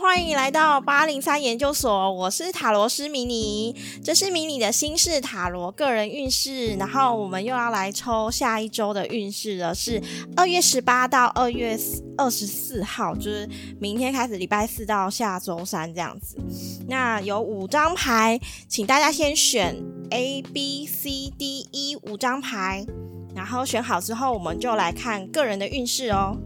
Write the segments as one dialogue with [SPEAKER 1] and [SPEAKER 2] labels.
[SPEAKER 1] 欢迎来到八零三研究所，我是塔罗师迷你，这是迷你的新式塔罗个人运势，然后我们又要来抽下一周的运势了，是二月十八到二月二十四号，就是明天开始，礼拜四到下周三这样子。那有五张牌，请大家先选 A、B、C、D、E 五张牌，然后选好之后，我们就来看个人的运势哦。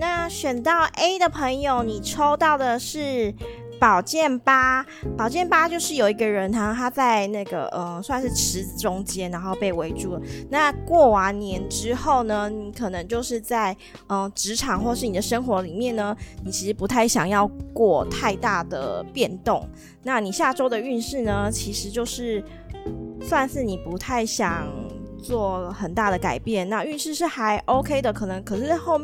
[SPEAKER 1] 那选到 A 的朋友，你抽到的是宝剑八。宝剑八就是有一个人，他他在那个呃，算是池子中间，然后被围住了。那过完年之后呢，你可能就是在嗯职场或是你的生活里面呢，你其实不太想要过太大的变动。那你下周的运势呢，其实就是算是你不太想。做很大的改变，那运势是还 OK 的，可能可是后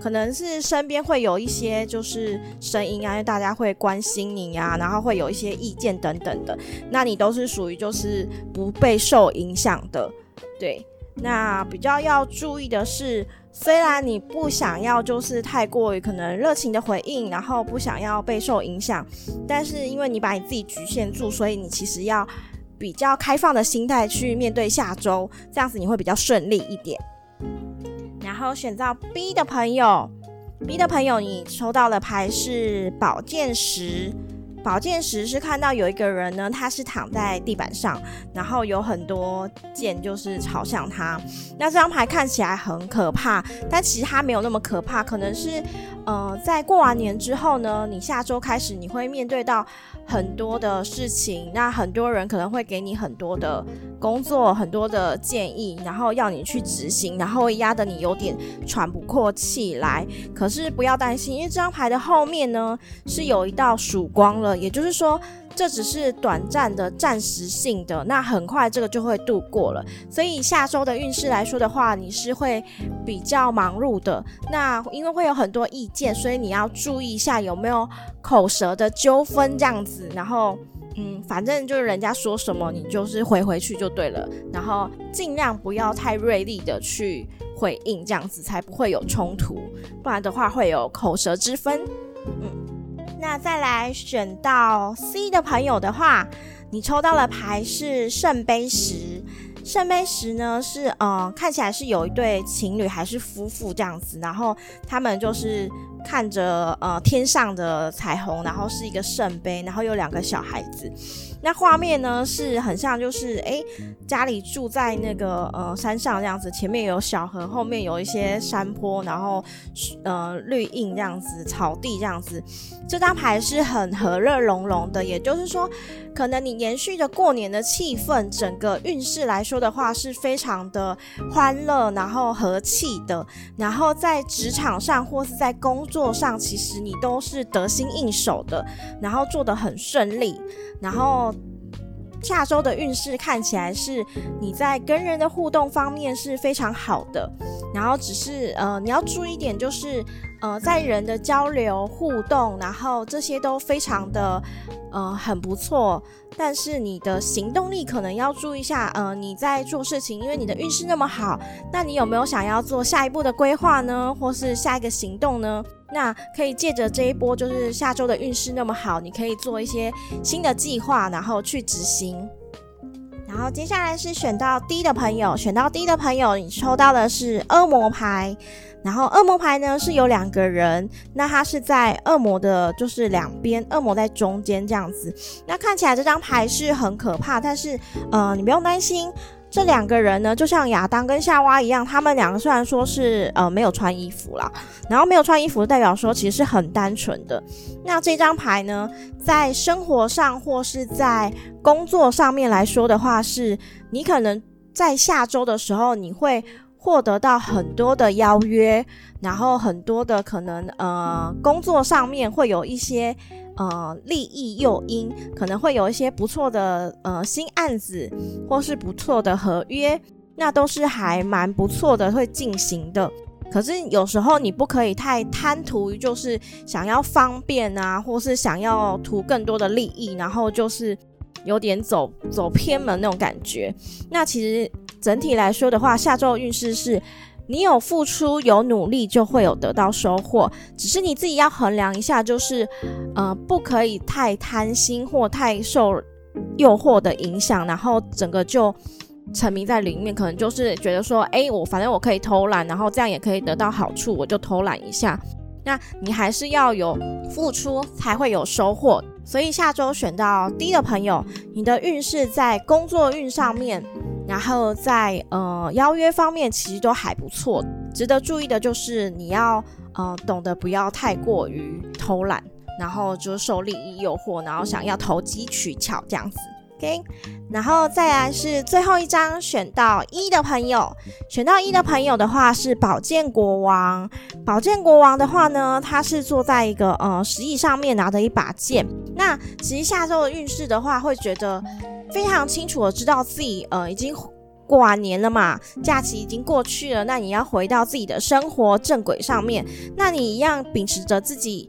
[SPEAKER 1] 可能是身边会有一些就是声音啊，因为大家会关心你呀，然后会有一些意见等等的，那你都是属于就是不被受影响的，对。那比较要注意的是，虽然你不想要就是太过于可能热情的回应，然后不想要备受影响，但是因为你把你自己局限住，所以你其实要。比较开放的心态去面对下周，这样子你会比较顺利一点。然后选到 B 的朋友，B 的朋友，你抽到的牌是宝剑十。宝剑十是看到有一个人呢，他是躺在地板上，然后有很多剑就是朝向他。那这张牌看起来很可怕，但其实他没有那么可怕，可能是呃，在过完年之后呢，你下周开始你会面对到很多的事情，那很多人可能会给你很多的工作、很多的建议，然后要你去执行，然后会压得你有点喘不过气来。可是不要担心，因为这张牌的后面呢是有一道曙光了。也就是说，这只是短暂的、暂时性的，那很快这个就会度过了。所以下周的运势来说的话，你是会比较忙碌的。那因为会有很多意见，所以你要注意一下有没有口舌的纠纷这样子。然后，嗯，反正就是人家说什么，你就是回回去就对了。然后尽量不要太锐利的去回应，这样子才不会有冲突。不然的话会有口舌之分。嗯。那再来选到 C 的朋友的话，你抽到的牌是圣杯十。圣杯十呢是呃看起来是有一对情侣还是夫妇这样子，然后他们就是看着呃天上的彩虹，然后是一个圣杯，然后有两个小孩子。那画面呢是很像，就是哎，家里住在那个呃山上这样子，前面有小河，后面有一些山坡，然后呃绿荫这样子，草地这样子。这张牌是很和乐融融的，也就是说，可能你延续着过年的气氛，整个运势来说的话是非常的欢乐，然后和气的。然后在职场上或是在工做上，其实你都是得心应手的，然后做得很顺利，然后。下周的运势看起来是你在跟人的互动方面是非常好的，然后只是呃你要注意一点，就是呃在人的交流互动，然后这些都非常的呃很不错，但是你的行动力可能要注意一下，呃你在做事情，因为你的运势那么好，那你有没有想要做下一步的规划呢，或是下一个行动呢？那可以借着这一波，就是下周的运势那么好，你可以做一些新的计划，然后去执行。然后接下来是选到 D 的朋友，选到 D 的朋友，你抽到的是恶魔牌。然后恶魔牌呢是有两个人，那他是在恶魔的，就是两边，恶魔在中间这样子。那看起来这张牌是很可怕，但是呃，你不用担心。这两个人呢，就像亚当跟夏娃一样，他们两个虽然说是呃没有穿衣服啦，然后没有穿衣服代表说其实是很单纯的。那这张牌呢，在生活上或是在工作上面来说的话，是你可能在下周的时候，你会获得到很多的邀约，然后很多的可能呃工作上面会有一些呃利益诱因，可能会有一些不错的呃新案子或是不错的合约，那都是还蛮不错的会进行的。可是有时候你不可以太贪图于，就是想要方便啊，或是想要图更多的利益，然后就是有点走走偏门那种感觉。那其实整体来说的话，下周运势是你有付出有努力就会有得到收获，只是你自己要衡量一下，就是呃不可以太贪心或太受诱惑的影响，然后整个就。沉迷在里面，可能就是觉得说，哎，我反正我可以偷懒，然后这样也可以得到好处，我就偷懒一下。那你还是要有付出才会有收获。所以下周选到 D 的朋友，你的运势在工作运上面，然后在呃邀约方面其实都还不错。值得注意的就是你要呃懂得不要太过于偷懒，然后就受利益诱惑，然后想要投机取巧这样子。OK，然后再来是最后一张选到一的朋友，选到一的朋友的话是宝剑国王。宝剑国王的话呢，他是坐在一个呃石椅上面拿着一把剑。那其实下周的运势的话，会觉得非常清楚的知道自己呃已经过完年了嘛，假期已经过去了，那你要回到自己的生活正轨上面，那你一样秉持着自己。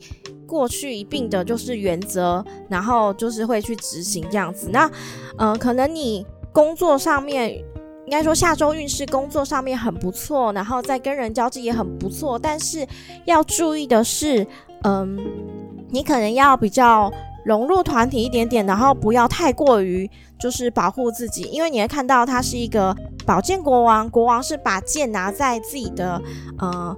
[SPEAKER 1] 过去一并的就是原则，然后就是会去执行这样子。那，嗯，可能你工作上面，应该说下周运势工作上面很不错，然后在跟人交际也很不错。但是要注意的是，嗯，你可能要比较融入团体一点点，然后不要太过于就是保护自己，因为你会看到他是一个宝剑国王，国王是把剑拿在自己的，呃，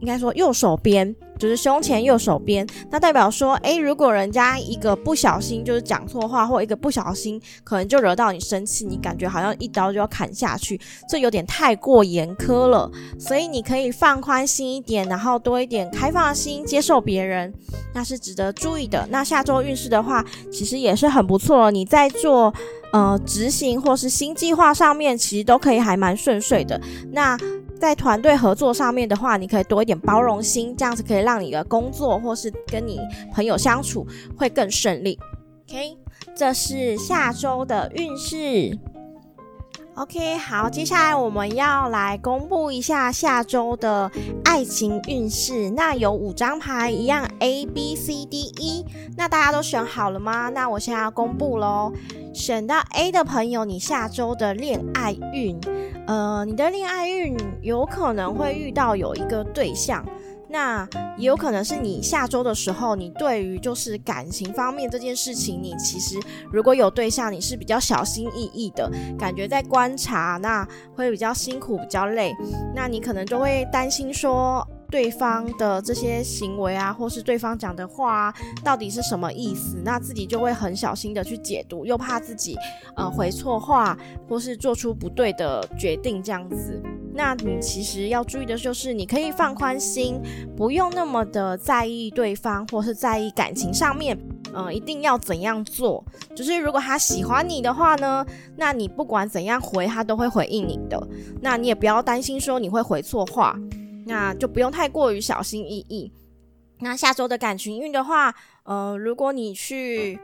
[SPEAKER 1] 应该说右手边。就是胸前右手边，那代表说，诶，如果人家一个不小心就是讲错话，或一个不小心可能就惹到你生气，你感觉好像一刀就要砍下去，这有点太过严苛了。所以你可以放宽心一点，然后多一点开放的心，接受别人，那是值得注意的。那下周运势的话，其实也是很不错。你在做呃执行或是新计划上面，其实都可以还蛮顺遂的。那在团队合作上面的话，你可以多一点包容心，这样子可以让你的工作或是跟你朋友相处会更顺利。OK，这是下周的运势。OK，好，接下来我们要来公布一下下周的爱情运势。那有五张牌，一样 A B C D E。那大家都选好了吗？那我现在要公布喽。选到 A 的朋友，你下周的恋爱运。呃，你的恋爱运有可能会遇到有一个对象，那也有可能是你下周的时候，你对于就是感情方面这件事情，你其实如果有对象，你是比较小心翼翼的感觉，在观察，那会比较辛苦，比较累，那你可能就会担心说。对方的这些行为啊，或是对方讲的话，到底是什么意思？那自己就会很小心的去解读，又怕自己呃回错话，或是做出不对的决定这样子。那你其实要注意的就是，你可以放宽心，不用那么的在意对方，或是在意感情上面，嗯，一定要怎样做？就是如果他喜欢你的话呢，那你不管怎样回，他都会回应你的。那你也不要担心说你会回错话。那就不用太过于小心翼翼。那下周的感情运的话，呃，如果你去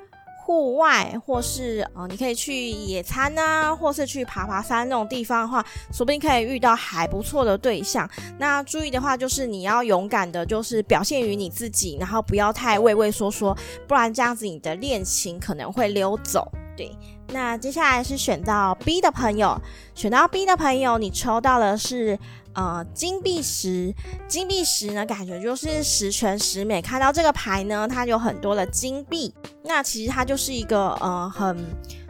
[SPEAKER 1] 户外，或是呃，你可以去野餐啊，或是去爬爬山那种地方的话，说不定可以遇到还不错的对象。那注意的话，就是你要勇敢的，就是表现于你自己，然后不要太畏畏缩缩，不然这样子你的恋情可能会溜走。对，那接下来是选到 B 的朋友，选到 B 的朋友，你抽到的是。呃，金币石，金币石呢，感觉就是十全十美。看到这个牌呢，它有很多的金币，那其实它就是一个呃，很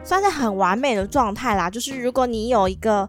[SPEAKER 1] 算是很完美的状态啦。就是如果你有一个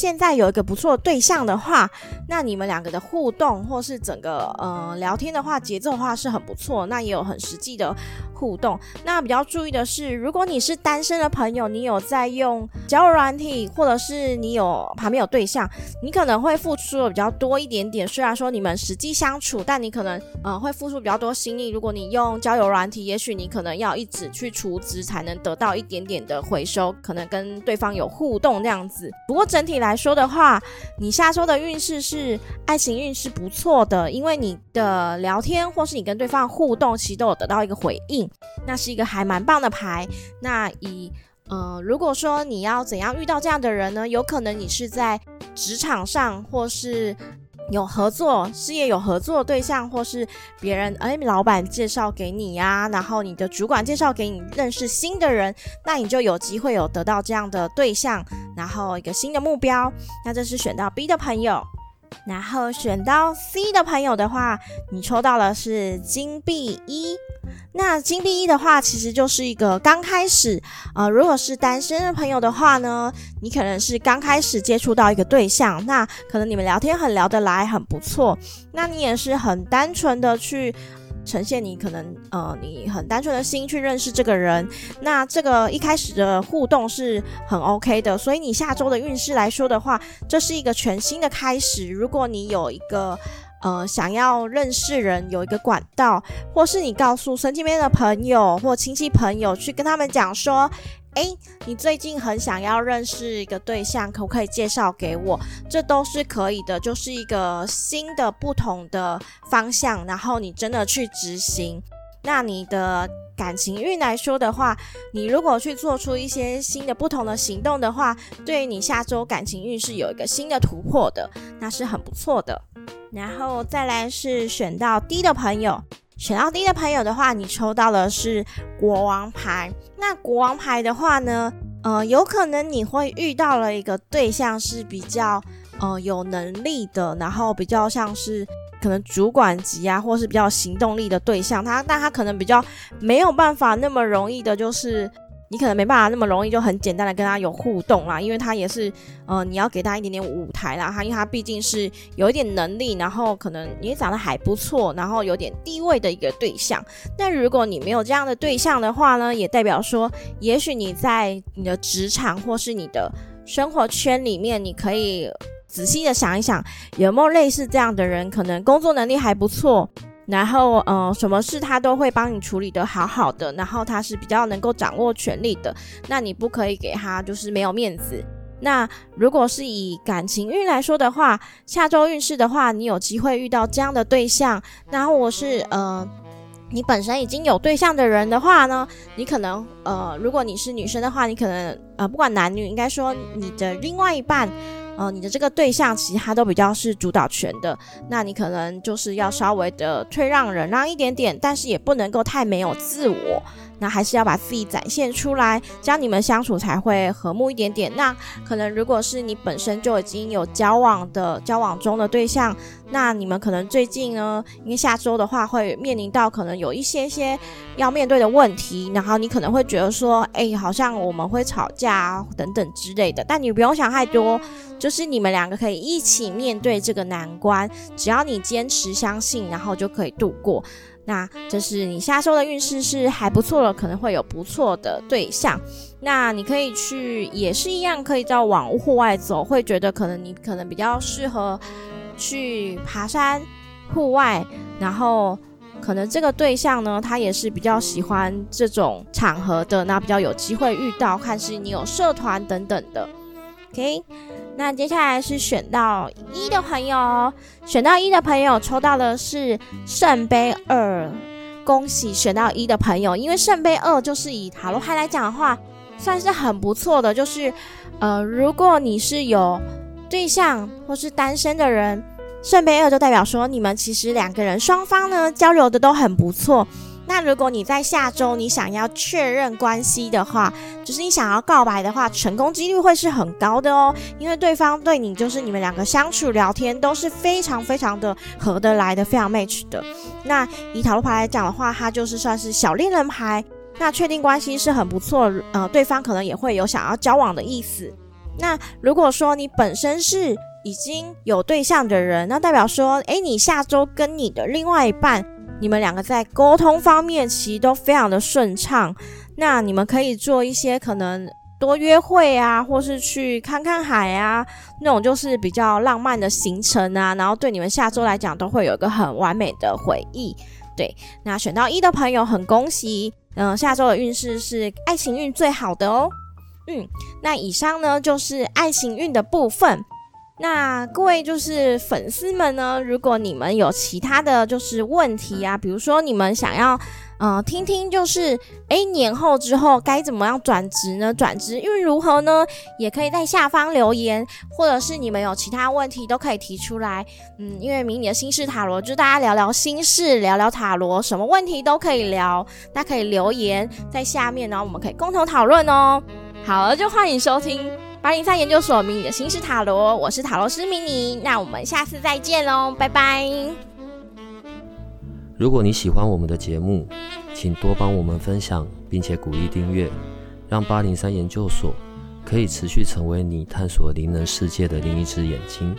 [SPEAKER 1] 现在有一个不错的对象的话，那你们两个的互动或是整个呃聊天的话，节奏的话是很不错，那也有很实际的。互动，那比较注意的是，如果你是单身的朋友，你有在用交友软体，或者是你有旁边有对象，你可能会付出的比较多一点点。虽然说你们实际相处，但你可能呃会付出比较多心力。如果你用交友软体，也许你可能要一直去储值才能得到一点点的回收，可能跟对方有互动这样子。不过整体来来说的话，你下周的运势是爱情运是不错的，因为你的聊天或是你跟对方互动，其实都有得到一个回应，那是一个还蛮棒的牌。那以呃，如果说你要怎样遇到这样的人呢？有可能你是在职场上或是。有合作事业有合作对象，或是别人哎，老板介绍给你呀，然后你的主管介绍给你认识新的人，那你就有机会有得到这样的对象，然后一个新的目标。那这是选到 B 的朋友。然后选到 C 的朋友的话，你抽到的是金币一。那金币一的话，其实就是一个刚开始，呃，如果是单身的朋友的话呢，你可能是刚开始接触到一个对象，那可能你们聊天很聊得来，很不错。那你也是很单纯的去。呈现你可能呃，你很单纯的心去认识这个人，那这个一开始的互动是很 OK 的，所以你下周的运势来说的话，这是一个全新的开始。如果你有一个呃想要认识人，有一个管道，或是你告诉身边的朋友或亲戚朋友去跟他们讲说。哎，你最近很想要认识一个对象，可不可以介绍给我？这都是可以的，就是一个新的不同的方向，然后你真的去执行。那你的感情运来说的话，你如果去做出一些新的不同的行动的话，对于你下周感情运是有一个新的突破的，那是很不错的。然后再来是选到 D 的朋友。选到 D 的朋友的话，你抽到的是国王牌。那国王牌的话呢，呃，有可能你会遇到了一个对象是比较呃有能力的，然后比较像是可能主管级啊，或是比较行动力的对象。他但他可能比较没有办法那么容易的，就是。你可能没办法那么容易就很简单的跟他有互动啦，因为他也是，呃，你要给他一点点舞台啦。他因为他毕竟是有一点能力，然后可能也长得还不错，然后有点地位的一个对象。那如果你没有这样的对象的话呢，也代表说，也许你在你的职场或是你的生活圈里面，你可以仔细的想一想，有没有类似这样的人，可能工作能力还不错。然后，呃，什么事他都会帮你处理的好好的，然后他是比较能够掌握权力的，那你不可以给他就是没有面子。那如果是以感情运来说的话，下周运势的话，你有机会遇到这样的对象。然后我是，呃，你本身已经有对象的人的话呢，你可能，呃，如果你是女生的话，你可能，呃，不管男女，应该说你的另外一半。呃，你的这个对象其实他都比较是主导权的，那你可能就是要稍微的退让、忍让一点点，但是也不能够太没有自我。那还是要把自己展现出来，这样你们相处才会和睦一点点。那可能如果是你本身就已经有交往的、交往中的对象，那你们可能最近呢，因为下周的话会面临到可能有一些些要面对的问题，然后你可能会觉得说，哎，好像我们会吵架啊等等之类的。但你不用想太多，就是你们两个可以一起面对这个难关，只要你坚持相信，然后就可以度过。那这是你下周的运势是还不错了，可能会有不错的对象。那你可以去，也是一样，可以到往户外走，会觉得可能你可能比较适合去爬山、户外，然后可能这个对象呢，他也是比较喜欢这种场合的，那比较有机会遇到，看是你有社团等等的。OK。那接下来是选到一的朋友，选到一的朋友抽到的是圣杯二，恭喜选到一的朋友，因为圣杯二就是以塔罗牌来讲的话，算是很不错的，就是呃，如果你是有对象或是单身的人，圣杯二就代表说你们其实两个人双方呢交流的都很不错。那如果你在下周你想要确认关系的话，就是你想要告白的话，成功几率会是很高的哦，因为对方对你就是你们两个相处聊天都是非常非常的合得来的，非常 match 的。那以塔罗牌来讲的话，它就是算是小恋人牌，那确定关系是很不错，呃，对方可能也会有想要交往的意思。那如果说你本身是已经有对象的人，那代表说，诶，你下周跟你的另外一半。你们两个在沟通方面其实都非常的顺畅，那你们可以做一些可能多约会啊，或是去看看海啊，那种就是比较浪漫的行程啊，然后对你们下周来讲都会有一个很完美的回忆。对，那选到一的朋友很恭喜，嗯，下周的运势是爱情运最好的哦。嗯，那以上呢就是爱情运的部分。那各位就是粉丝们呢，如果你们有其他的就是问题啊，比如说你们想要。嗯，听听就是，哎，年后之后该怎么样转职呢？转职运如何呢？也可以在下方留言，或者是你们有其他问题都可以提出来。嗯，因为迷你的心事塔罗，就大家聊聊心事，聊聊塔罗，什么问题都可以聊，大家可以留言在下面，然后我们可以共同讨论哦。好了，就欢迎收听八零三研究所迷你的心事塔罗，我是塔罗师迷你，那我们下次再见喽，拜拜。
[SPEAKER 2] 如果你喜欢我们的节目，请多帮我们分享，并且鼓励订阅，让八零三研究所可以持续成为你探索灵能世界的另一只眼睛。